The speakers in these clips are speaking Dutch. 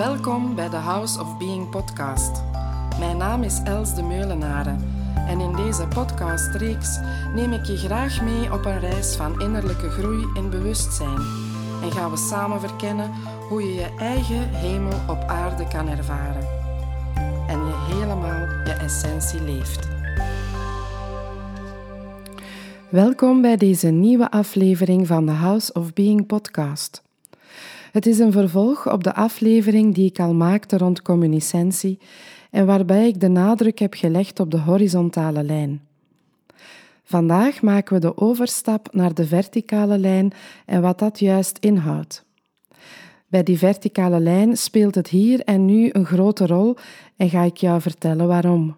Welkom bij de House of Being podcast. Mijn naam is Els de Meulenaren en in deze podcastreeks neem ik je graag mee op een reis van innerlijke groei en bewustzijn en gaan we samen verkennen hoe je je eigen hemel op aarde kan ervaren en je helemaal je essentie leeft. Welkom bij deze nieuwe aflevering van de House of Being podcast. Het is een vervolg op de aflevering die ik al maakte rond communicentie en waarbij ik de nadruk heb gelegd op de horizontale lijn. Vandaag maken we de overstap naar de verticale lijn en wat dat juist inhoudt. Bij die verticale lijn speelt het hier en nu een grote rol en ga ik jou vertellen waarom.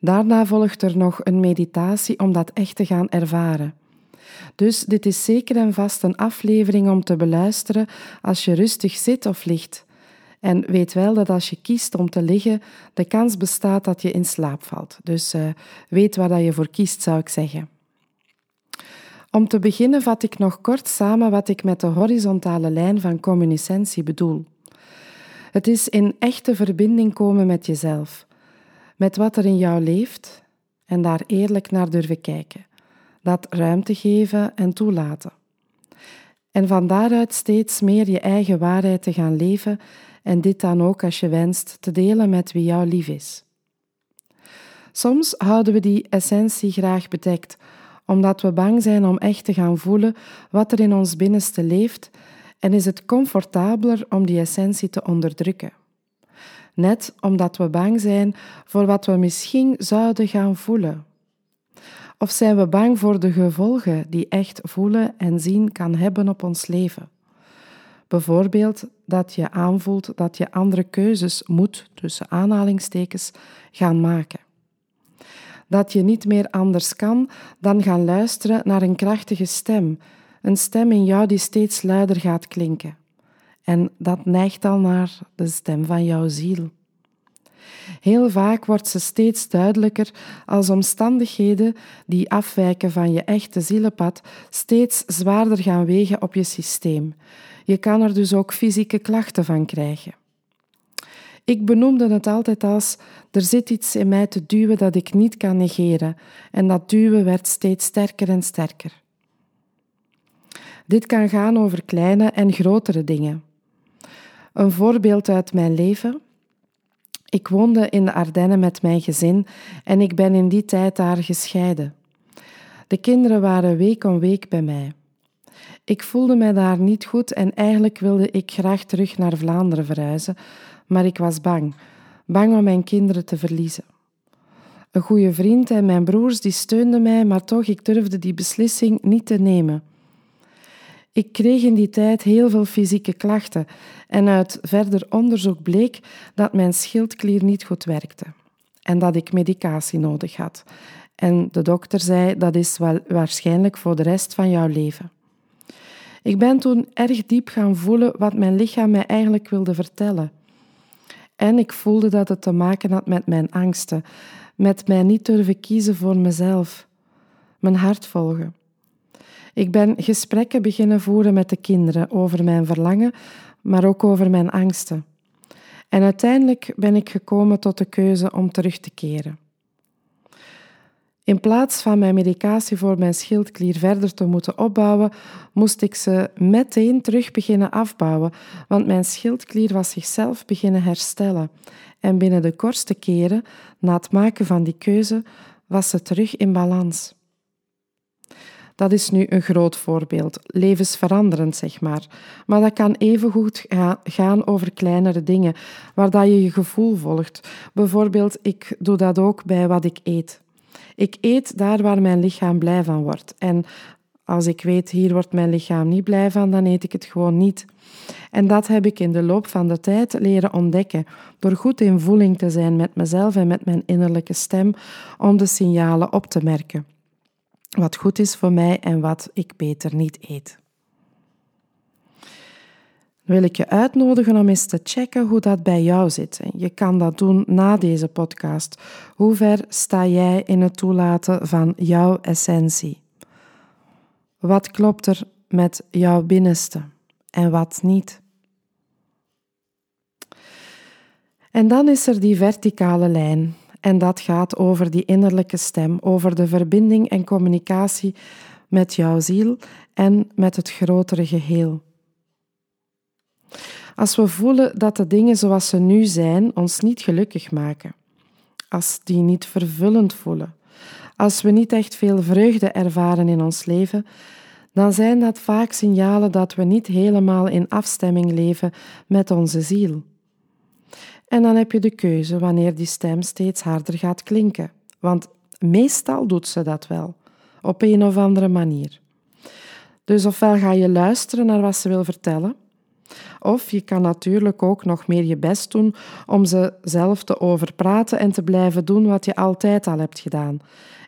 Daarna volgt er nog een meditatie om dat echt te gaan ervaren. Dus dit is zeker en vast een aflevering om te beluisteren als je rustig zit of ligt. En weet wel dat als je kiest om te liggen, de kans bestaat dat je in slaap valt. Dus uh, weet waar dat je voor kiest, zou ik zeggen. Om te beginnen vat ik nog kort samen wat ik met de horizontale lijn van communicentie bedoel. Het is in echte verbinding komen met jezelf, met wat er in jou leeft en daar eerlijk naar durven kijken dat ruimte geven en toelaten. En van daaruit steeds meer je eigen waarheid te gaan leven en dit dan ook als je wenst te delen met wie jou lief is. Soms houden we die essentie graag bedekt, omdat we bang zijn om echt te gaan voelen wat er in ons binnenste leeft en is het comfortabeler om die essentie te onderdrukken. Net omdat we bang zijn voor wat we misschien zouden gaan voelen of zijn we bang voor de gevolgen die echt voelen en zien kan hebben op ons leven? Bijvoorbeeld dat je aanvoelt dat je andere keuzes moet, tussen aanhalingstekens, gaan maken. Dat je niet meer anders kan dan gaan luisteren naar een krachtige stem, een stem in jou die steeds luider gaat klinken. En dat neigt al naar de stem van jouw ziel. Heel vaak wordt ze steeds duidelijker als omstandigheden die afwijken van je echte zielenpad steeds zwaarder gaan wegen op je systeem. Je kan er dus ook fysieke klachten van krijgen. Ik benoemde het altijd als er zit iets in mij te duwen dat ik niet kan negeren en dat duwen werd steeds sterker en sterker. Dit kan gaan over kleine en grotere dingen. Een voorbeeld uit mijn leven. Ik woonde in de Ardennen met mijn gezin en ik ben in die tijd daar gescheiden. De kinderen waren week om week bij mij. Ik voelde mij daar niet goed en eigenlijk wilde ik graag terug naar Vlaanderen verhuizen, maar ik was bang, bang om mijn kinderen te verliezen. Een goede vriend en mijn broers die steunden mij, maar toch ik durfde die beslissing niet te nemen. Ik kreeg in die tijd heel veel fysieke klachten en uit verder onderzoek bleek dat mijn schildklier niet goed werkte en dat ik medicatie nodig had. En de dokter zei dat is wel waarschijnlijk voor de rest van jouw leven. Ik ben toen erg diep gaan voelen wat mijn lichaam mij eigenlijk wilde vertellen. En ik voelde dat het te maken had met mijn angsten, met mij niet durven kiezen voor mezelf, mijn hart volgen. Ik ben gesprekken beginnen voeren met de kinderen over mijn verlangen, maar ook over mijn angsten. En uiteindelijk ben ik gekomen tot de keuze om terug te keren. In plaats van mijn medicatie voor mijn schildklier verder te moeten opbouwen, moest ik ze meteen terug beginnen afbouwen, want mijn schildklier was zichzelf beginnen herstellen. En binnen de kortste keren, na het maken van die keuze, was ze terug in balans. Dat is nu een groot voorbeeld, levensveranderend zeg maar. Maar dat kan evengoed gaan over kleinere dingen, waar dat je je gevoel volgt. Bijvoorbeeld, ik doe dat ook bij wat ik eet. Ik eet daar waar mijn lichaam blij van wordt. En als ik weet, hier wordt mijn lichaam niet blij van, dan eet ik het gewoon niet. En dat heb ik in de loop van de tijd leren ontdekken, door goed in voeling te zijn met mezelf en met mijn innerlijke stem, om de signalen op te merken wat goed is voor mij en wat ik beter niet eet. Dan wil ik je uitnodigen om eens te checken hoe dat bij jou zit. Je kan dat doen na deze podcast. Hoe ver sta jij in het toelaten van jouw essentie? Wat klopt er met jouw binnenste en wat niet? En dan is er die verticale lijn. En dat gaat over die innerlijke stem, over de verbinding en communicatie met jouw ziel en met het grotere geheel. Als we voelen dat de dingen zoals ze nu zijn ons niet gelukkig maken, als die niet vervullend voelen, als we niet echt veel vreugde ervaren in ons leven, dan zijn dat vaak signalen dat we niet helemaal in afstemming leven met onze ziel. En dan heb je de keuze wanneer die stem steeds harder gaat klinken, want meestal doet ze dat wel, op een of andere manier. Dus ofwel ga je luisteren naar wat ze wil vertellen, of je kan natuurlijk ook nog meer je best doen om ze zelf te overpraten en te blijven doen wat je altijd al hebt gedaan.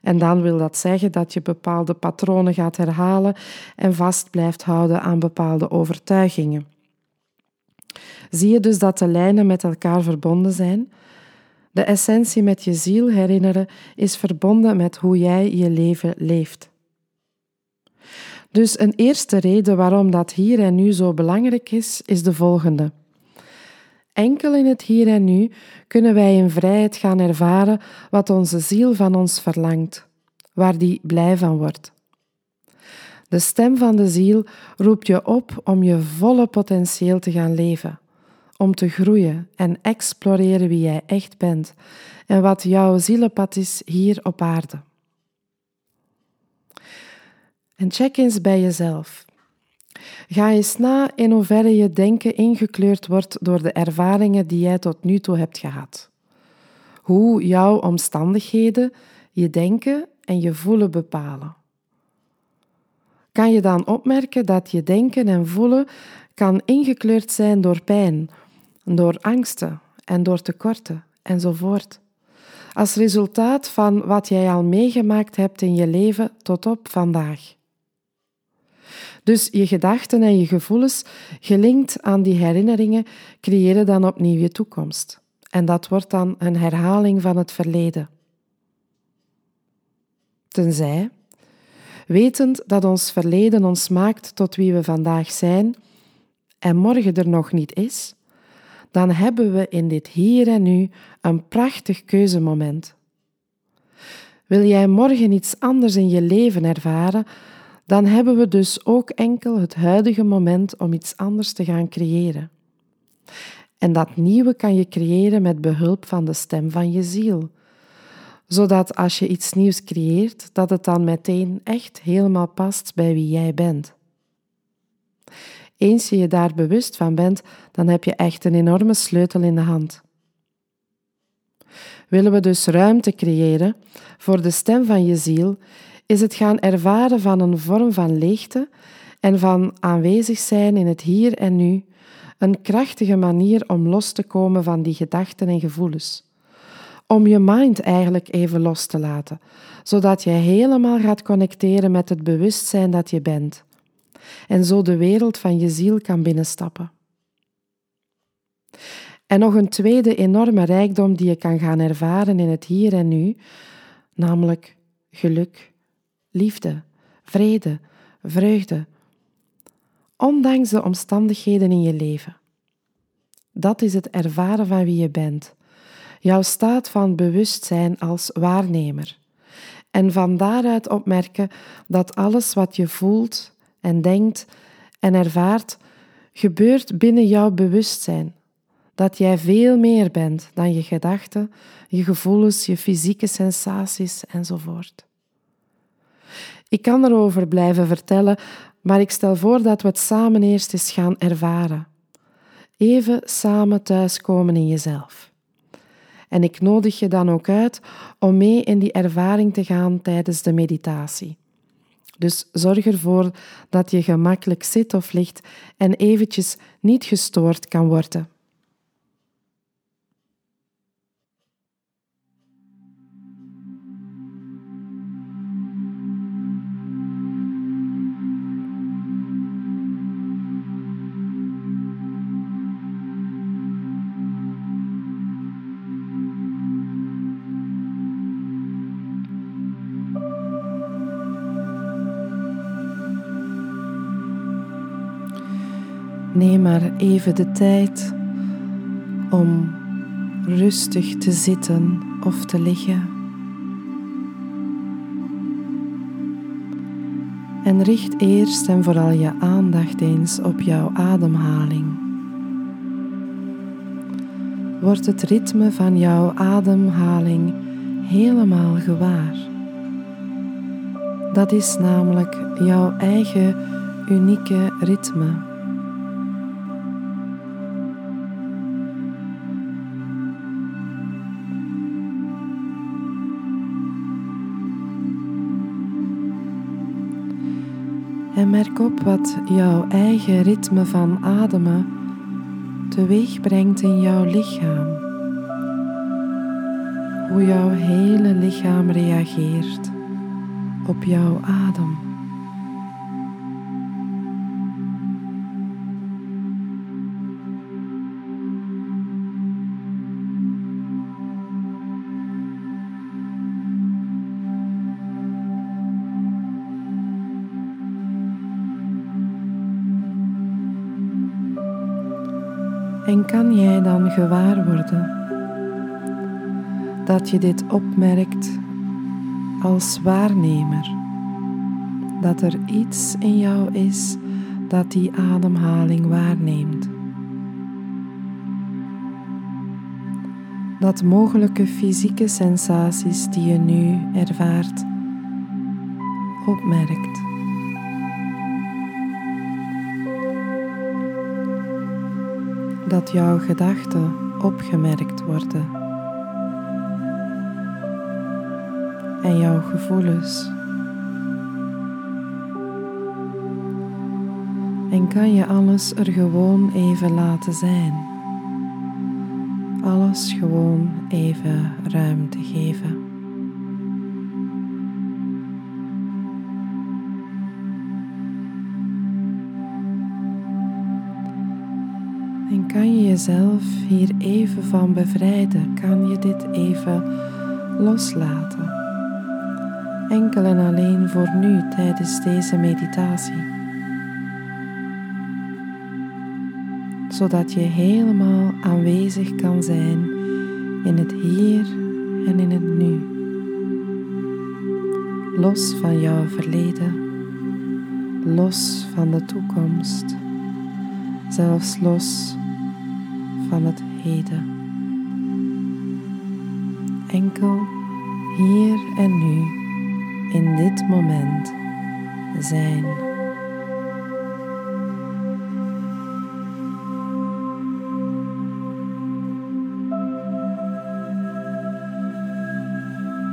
En dan wil dat zeggen dat je bepaalde patronen gaat herhalen en vast blijft houden aan bepaalde overtuigingen. Zie je dus dat de lijnen met elkaar verbonden zijn? De essentie met je ziel herinneren is verbonden met hoe jij je leven leeft. Dus een eerste reden waarom dat hier en nu zo belangrijk is, is de volgende. Enkel in het hier en nu kunnen wij in vrijheid gaan ervaren wat onze ziel van ons verlangt, waar die blij van wordt. De stem van de ziel roept je op om je volle potentieel te gaan leven, om te groeien en exploreren wie jij echt bent en wat jouw zielenpad is hier op aarde. En check eens bij jezelf. Ga eens na in hoeverre je denken ingekleurd wordt door de ervaringen die jij tot nu toe hebt gehad. Hoe jouw omstandigheden je denken en je voelen bepalen. Kan je dan opmerken dat je denken en voelen kan ingekleurd zijn door pijn, door angsten en door tekorten enzovoort. Als resultaat van wat jij al meegemaakt hebt in je leven tot op vandaag. Dus je gedachten en je gevoelens, gelinkt aan die herinneringen, creëren dan opnieuw je toekomst. En dat wordt dan een herhaling van het verleden. Tenzij, wetend dat ons verleden ons maakt tot wie we vandaag zijn en morgen er nog niet is, dan hebben we in dit hier en nu een prachtig keuzemoment. Wil jij morgen iets anders in je leven ervaren, dan hebben we dus ook enkel het huidige moment om iets anders te gaan creëren. En dat nieuwe kan je creëren met behulp van de stem van je ziel. Zodat als je iets nieuws creëert, dat het dan meteen echt helemaal past bij wie jij bent. Eens je je daar bewust van bent, dan heb je echt een enorme sleutel in de hand. Willen we dus ruimte creëren voor de stem van je ziel, is het gaan ervaren van een vorm van leegte en van aanwezig zijn in het hier en nu, een krachtige manier om los te komen van die gedachten en gevoelens. Om je mind eigenlijk even los te laten, zodat je helemaal gaat connecteren met het bewustzijn dat je bent. En zo de wereld van je ziel kan binnenstappen. En nog een tweede enorme rijkdom die je kan gaan ervaren in het hier en nu, namelijk geluk liefde, vrede, vreugde, ondanks de omstandigheden in je leven. Dat is het ervaren van wie je bent, jouw staat van bewustzijn als waarnemer. En van daaruit opmerken dat alles wat je voelt en denkt en ervaart, gebeurt binnen jouw bewustzijn. Dat jij veel meer bent dan je gedachten, je gevoelens, je fysieke sensaties enzovoort. Ik kan erover blijven vertellen, maar ik stel voor dat we het samen eerst eens gaan ervaren. Even samen thuiskomen in jezelf. En ik nodig je dan ook uit om mee in die ervaring te gaan tijdens de meditatie. Dus zorg ervoor dat je gemakkelijk zit of ligt en eventjes niet gestoord kan worden. Neem maar even de tijd om rustig te zitten of te liggen. En richt eerst en vooral je aandacht eens op jouw ademhaling. Wordt het ritme van jouw ademhaling helemaal gewaar. Dat is namelijk jouw eigen unieke ritme. Merk op wat jouw eigen ritme van ademen teweeg brengt in jouw lichaam. Hoe jouw hele lichaam reageert op jouw adem. En kan jij dan gewaar worden dat je dit opmerkt als waarnemer? Dat er iets in jou is dat die ademhaling waarneemt. Dat mogelijke fysieke sensaties die je nu ervaart opmerkt. Dat jouw gedachten opgemerkt worden en jouw gevoelens. En kan je alles er gewoon even laten zijn. Alles gewoon even ruimte geven. Jezelf hier even van bevrijden? Kan je dit even loslaten? Enkel en alleen voor nu tijdens deze meditatie. Zodat je helemaal aanwezig kan zijn in het hier en in het nu. Los van jouw verleden, los van de toekomst zelfs los van het heden. Enkel hier en nu, in dit moment, zijn.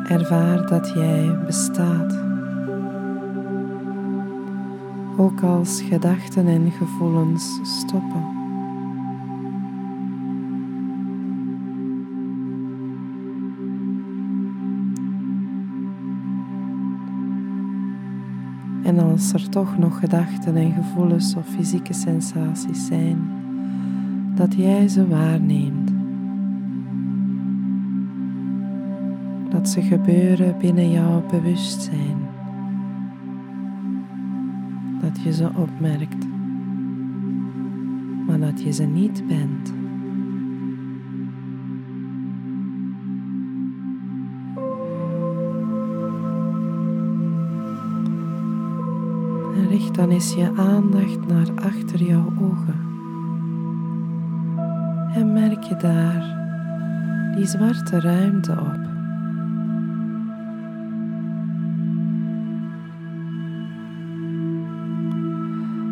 Ervaar dat jij bestaat ook als gedachten en gevoelens stoppen. En als er toch nog gedachten en gevoelens of fysieke sensaties zijn, dat jij ze waarneemt. Dat ze gebeuren binnen jouw bewustzijn dat je ze opmerkt, maar dat je ze niet bent. Dan eens je aandacht naar achter jouw ogen. En merk je daar die zwarte ruimte op.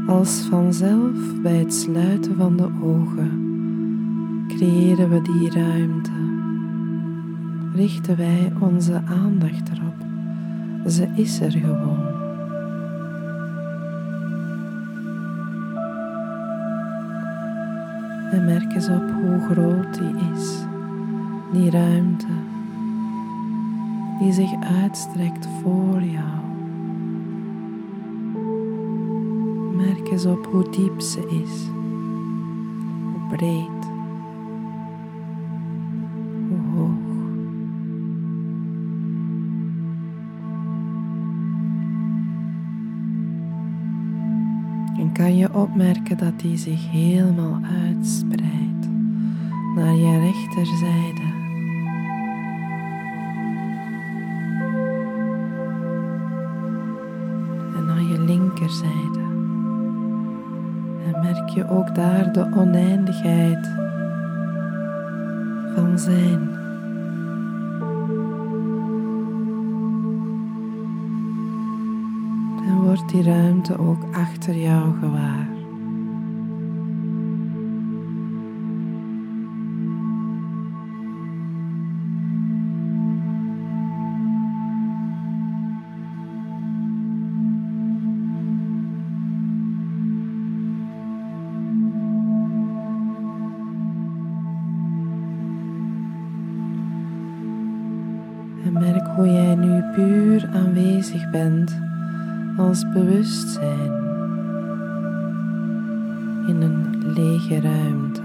Als vanzelf bij het sluiten van de ogen creëren we die ruimte. Richten wij onze aandacht erop. Ze is er gewoon. En merk eens op hoe groot die is, die ruimte die zich uitstrekt voor jou. Merk eens op hoe diep ze is, hoe breed, opmerken dat die zich helemaal uitspreidt, naar je rechterzijde. En naar je linkerzijde. En merk je ook daar de oneindigheid van zijn. Wordt die ruimte ook achter jou gewaar. En merk hoe jij nu puur aanwezig bent als bewustzijn in een lege ruimte.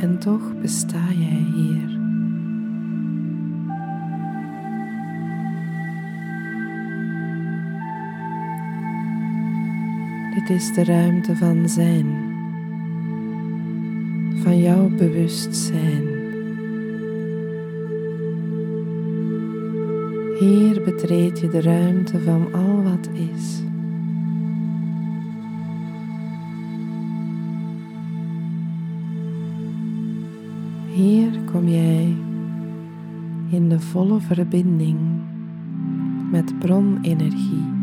En toch besta jij hier. Dit is de ruimte van zijn, van jouw bewustzijn. Hier betreed je de ruimte van al wat is. Hier kom jij in de volle verbinding met bronenergie.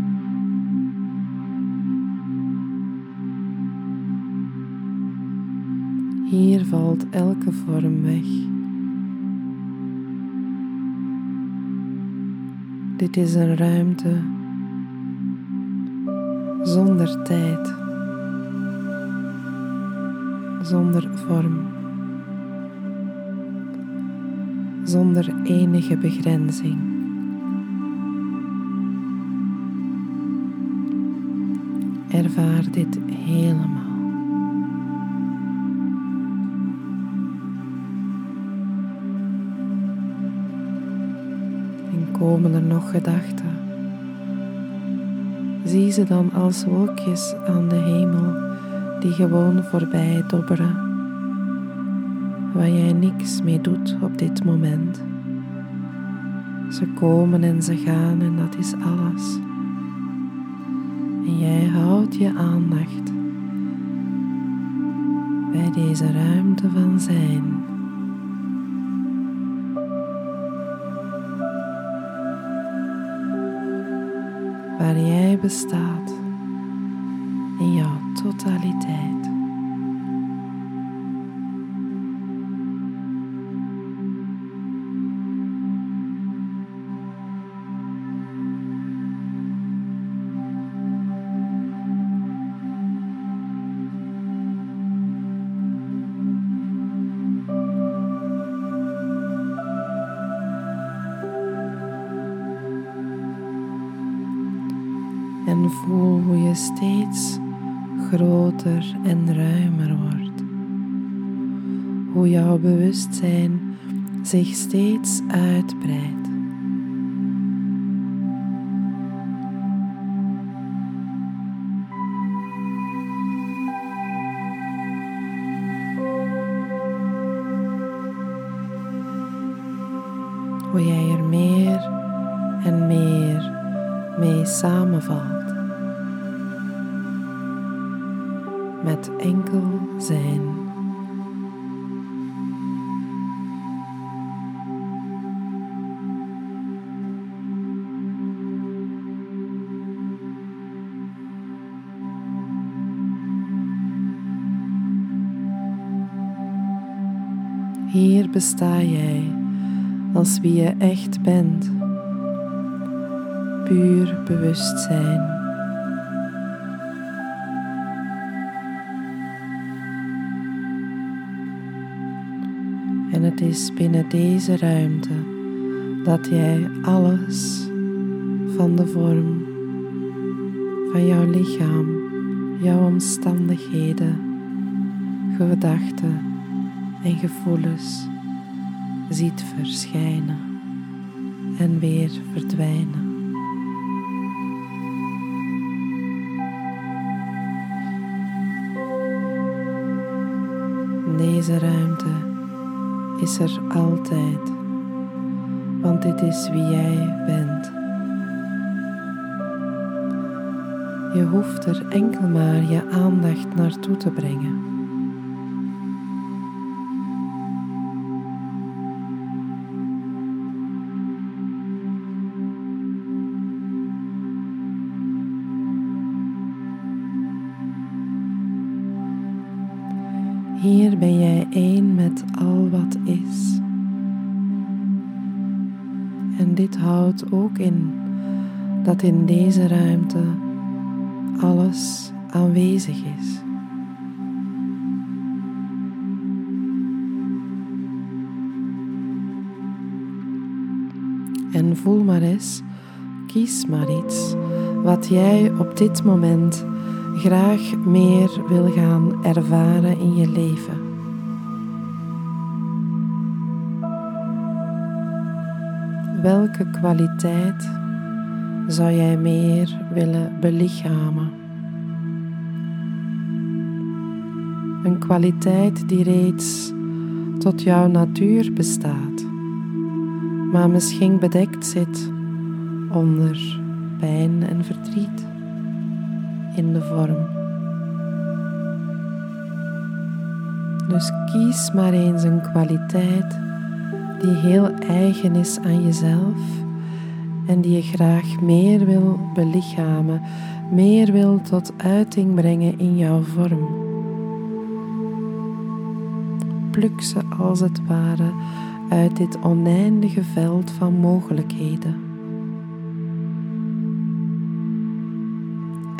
Hier valt elke vorm weg. Dit is een ruimte zonder tijd, zonder vorm, zonder enige begrenzing. Ervaar dit helemaal. Komen er nog gedachten. Zie ze dan als wolkjes aan de hemel die gewoon voorbij dobberen, waar jij niks mee doet op dit moment. Ze komen en ze gaan en dat is alles. En jij houdt je aandacht bij deze ruimte van zijn. Waar jij bestaat in jouw totaliteit. Groter en ruimer wordt. Hoe jouw bewustzijn zich steeds uitbreidt. Hoe jij er meer en meer mee samenvalt. Met enkel zijn. Hier besta jij als wie je echt bent, puur bewustzijn. Is binnen deze ruimte dat jij alles van de vorm van jouw lichaam, jouw omstandigheden, gedachten en gevoelens ziet verschijnen en weer verdwijnen. deze ruimte is er altijd, want dit is wie jij bent. Je hoeft er enkel maar je aandacht naartoe te brengen. Dat in deze ruimte alles aanwezig is. En voel maar eens, kies maar iets wat jij op dit moment graag meer wil gaan ervaren in je leven. Welke kwaliteit zou jij meer willen belichamen? Een kwaliteit die reeds tot jouw natuur bestaat, maar misschien bedekt zit onder pijn en verdriet in de vorm. Dus kies maar eens een kwaliteit die heel eigen is aan jezelf en die je graag meer wil belichamen, meer wil tot uiting brengen in jouw vorm. Pluk ze als het ware uit dit oneindige veld van mogelijkheden.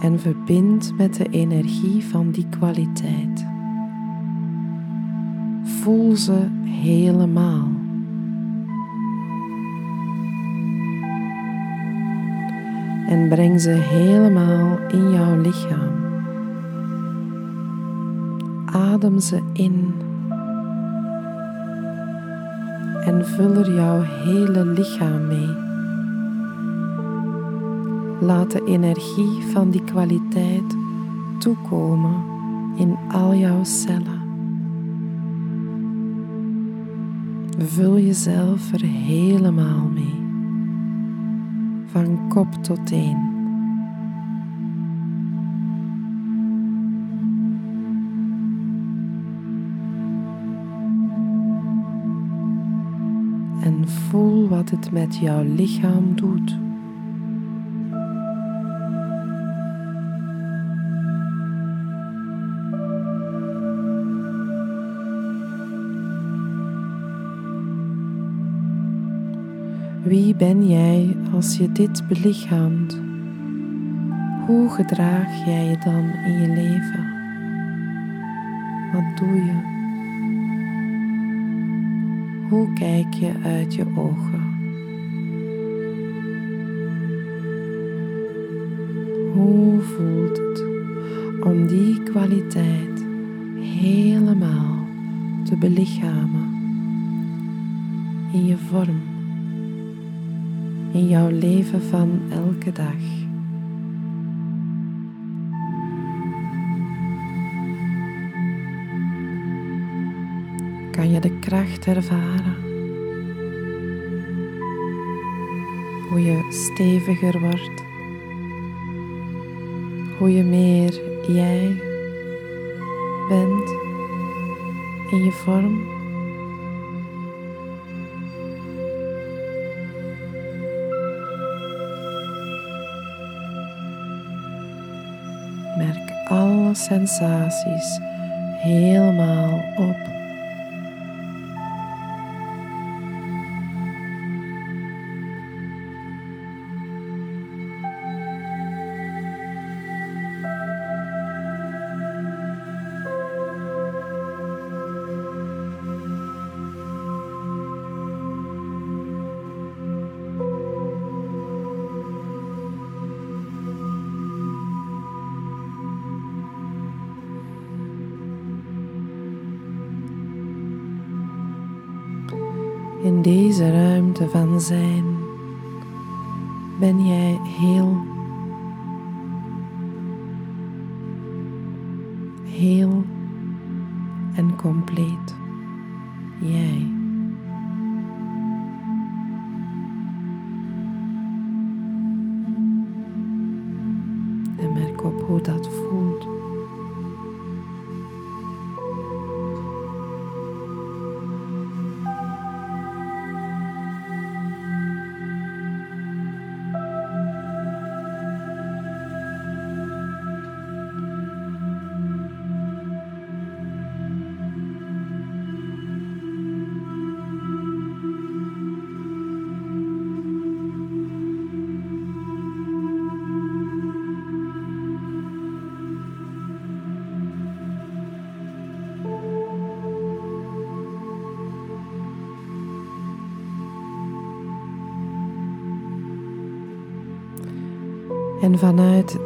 en verbind met de energie van die kwaliteit. Voel ze helemaal. En breng ze helemaal in jouw lichaam. Adem ze in. En vul er jouw hele lichaam mee. Laat de energie van die kwaliteit toekomen in al jouw cellen. Vul jezelf er helemaal mee, van kop tot teen. En voel wat het met jouw lichaam doet. Wie ben jij als je dit belichaamt? Hoe gedraag jij je dan in je leven? Wat doe je? Hoe kijk je uit je ogen? Hoe voelt het om die kwaliteit helemaal te belichamen in je vorm? In jouw leven van elke dag. Kan je de kracht ervaren? Hoe je steviger wordt, hoe je meer jij bent in je vorm. Sensaties helemaal op. zijn ben jij heel, heel en compleet. Jij.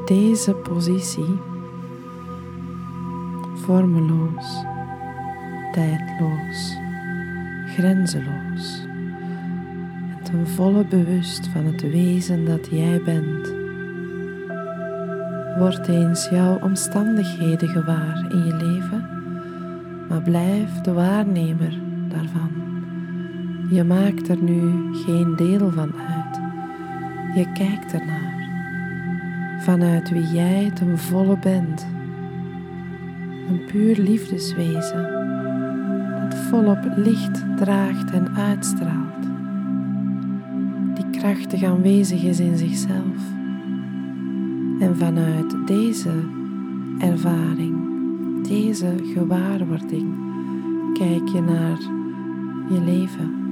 Deze positie, vormeloos, tijdloos, grenzeloos en ten volle bewust van het wezen dat jij bent, word eens jouw omstandigheden gewaar in je leven, maar blijf de waarnemer daarvan. Je maakt er nu geen deel van uit. Je kijkt ernaar vanuit wie jij ten volle bent. Een puur liefdeswezen dat volop licht draagt en uitstraalt, die krachtig aanwezig is in zichzelf. En vanuit deze ervaring, deze gewaarwording, kijk je naar je leven.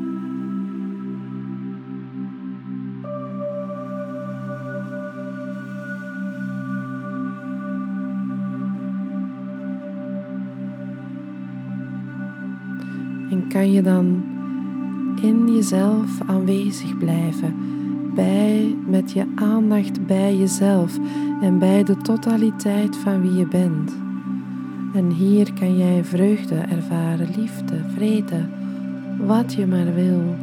Kan je dan in jezelf aanwezig blijven, bij, met je aandacht bij jezelf en bij de totaliteit van wie je bent. En hier kan jij vreugde ervaren, liefde, vrede, wat je maar wil.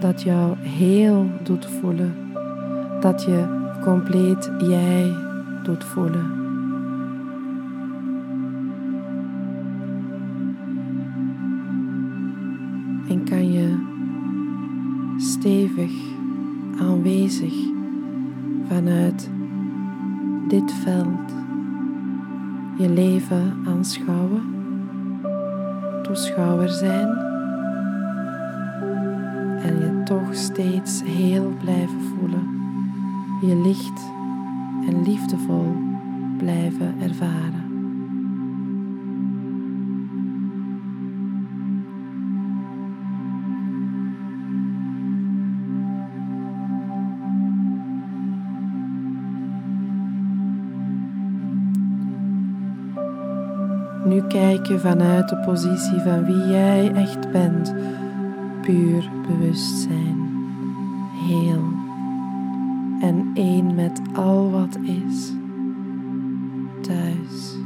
Dat jou heel doet voelen, dat je compleet jij doet voelen. Aanwezig vanuit dit veld je leven aanschouwen, toeschouwer zijn en je toch steeds heel blijven voelen, je licht en liefdevol blijven ervaren. Nu kijk je vanuit de positie van wie jij echt bent. Puur bewustzijn. Heel. En één met al wat is. Thuis.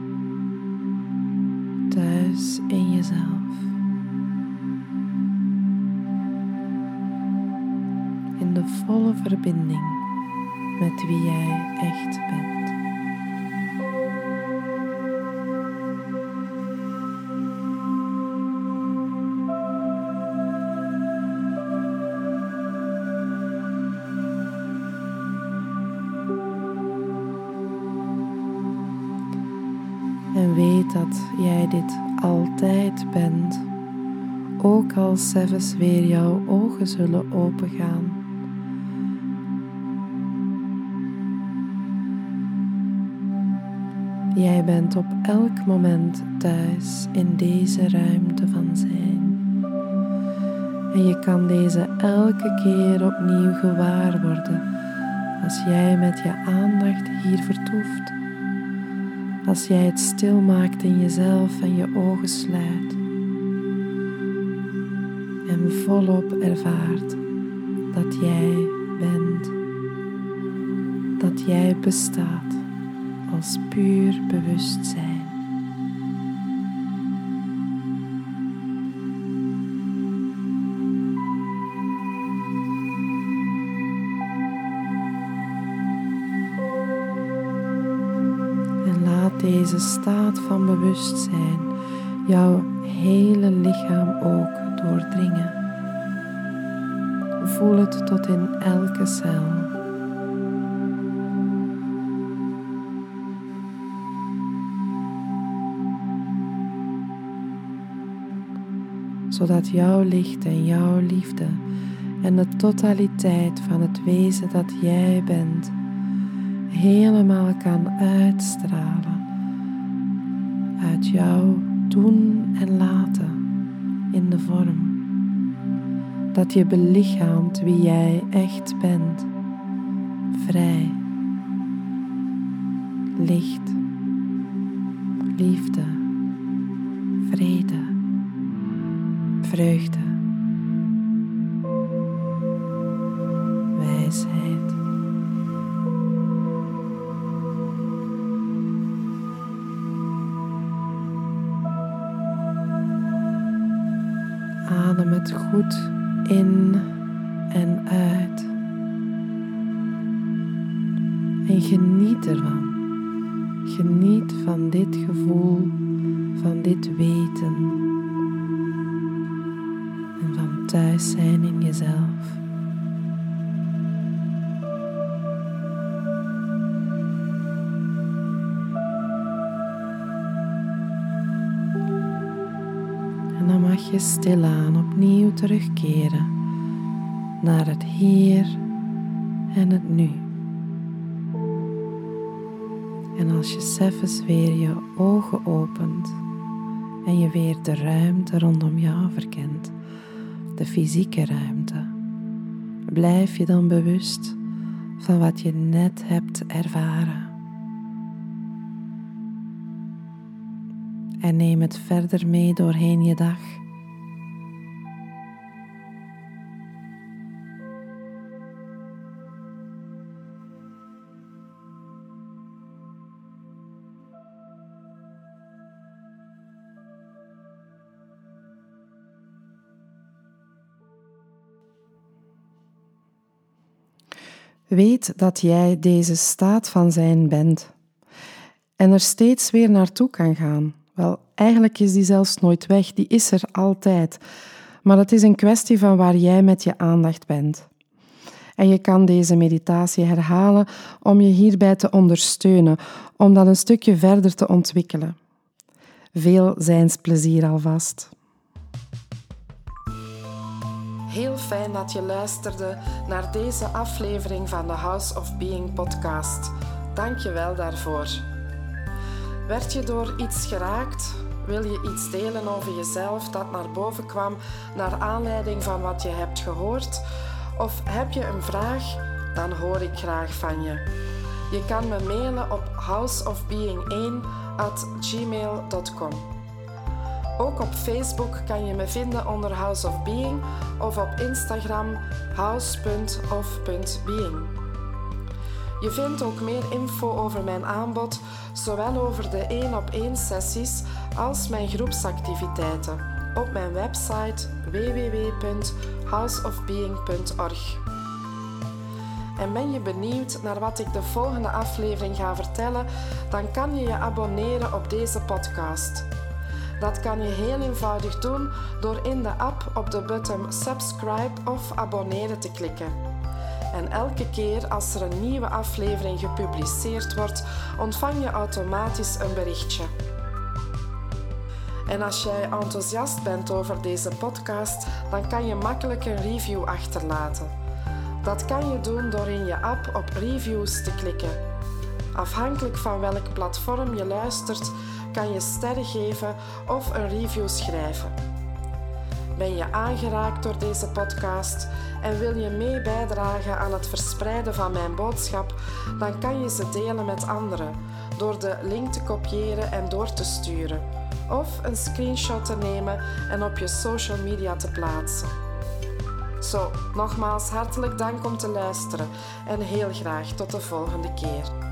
Thuis in jezelf. In de volle verbinding met wie jij echt bent. Dat jij dit altijd bent, ook als zelfs weer jouw ogen zullen opengaan. Jij bent op elk moment thuis in deze ruimte van zijn. En je kan deze elke keer opnieuw gewaar worden als jij met je aandacht hier vertoeft als jij het stil maakt in jezelf en je ogen sluit en volop ervaart dat jij bent, dat jij bestaat als puur bewustzijn. Deze staat van bewustzijn jouw hele lichaam ook doordringen. Voel het tot in elke cel. zodat jouw licht en jouw liefde en de totaliteit van het wezen dat jij bent helemaal kan uitstralen uit jouw doen en laten in de vorm. Dat je belichaamt wie jij echt bent, vrij, licht, liefde, vrede, vreugde. Het goed in en uit. En geniet ervan. Geniet van dit gevoel, van dit weten. En van thuis zijn in jezelf. Je stilaan opnieuw terugkeren naar het hier en het nu. En als je zelfs weer je ogen opent en je weer de ruimte rondom jou verkent, de fysieke ruimte, blijf je dan bewust van wat je net hebt ervaren. en neem het verder mee doorheen je dag. Weet dat jij deze staat van zijn bent en er steeds weer naartoe kan gaan. Wel, eigenlijk is die zelfs nooit weg, die is er altijd. Maar het is een kwestie van waar jij met je aandacht bent. En je kan deze meditatie herhalen om je hierbij te ondersteunen, om dat een stukje verder te ontwikkelen. Veel zijnsplezier alvast. Heel fijn dat je luisterde naar deze aflevering van de House of Being podcast. Dank je wel daarvoor. Werd je door iets geraakt? Wil je iets delen over jezelf dat naar boven kwam naar aanleiding van wat je hebt gehoord? Of heb je een vraag? Dan hoor ik graag van je. Je kan me mailen op houseofbeing1@gmail.com. Ook op Facebook kan je me vinden onder House of Being of op Instagram house.of.being. Je vindt ook meer info over mijn aanbod, zowel over de 1 op 1 sessies als mijn groepsactiviteiten op mijn website www.houseofbeing.org. En ben je benieuwd naar wat ik de volgende aflevering ga vertellen, dan kan je je abonneren op deze podcast. Dat kan je heel eenvoudig doen door in de app op de button subscribe of abonneren te klikken. En elke keer als er een nieuwe aflevering gepubliceerd wordt, ontvang je automatisch een berichtje. En als jij enthousiast bent over deze podcast, dan kan je makkelijk een review achterlaten. Dat kan je doen door in je app op reviews te klikken. Afhankelijk van welk platform je luistert, kan je sterren geven of een review schrijven. Ben je aangeraakt door deze podcast en wil je mee bijdragen aan het verspreiden van mijn boodschap, dan kan je ze delen met anderen door de link te kopiëren en door te sturen, of een screenshot te nemen en op je social media te plaatsen. Zo, nogmaals hartelijk dank om te luisteren en heel graag tot de volgende keer.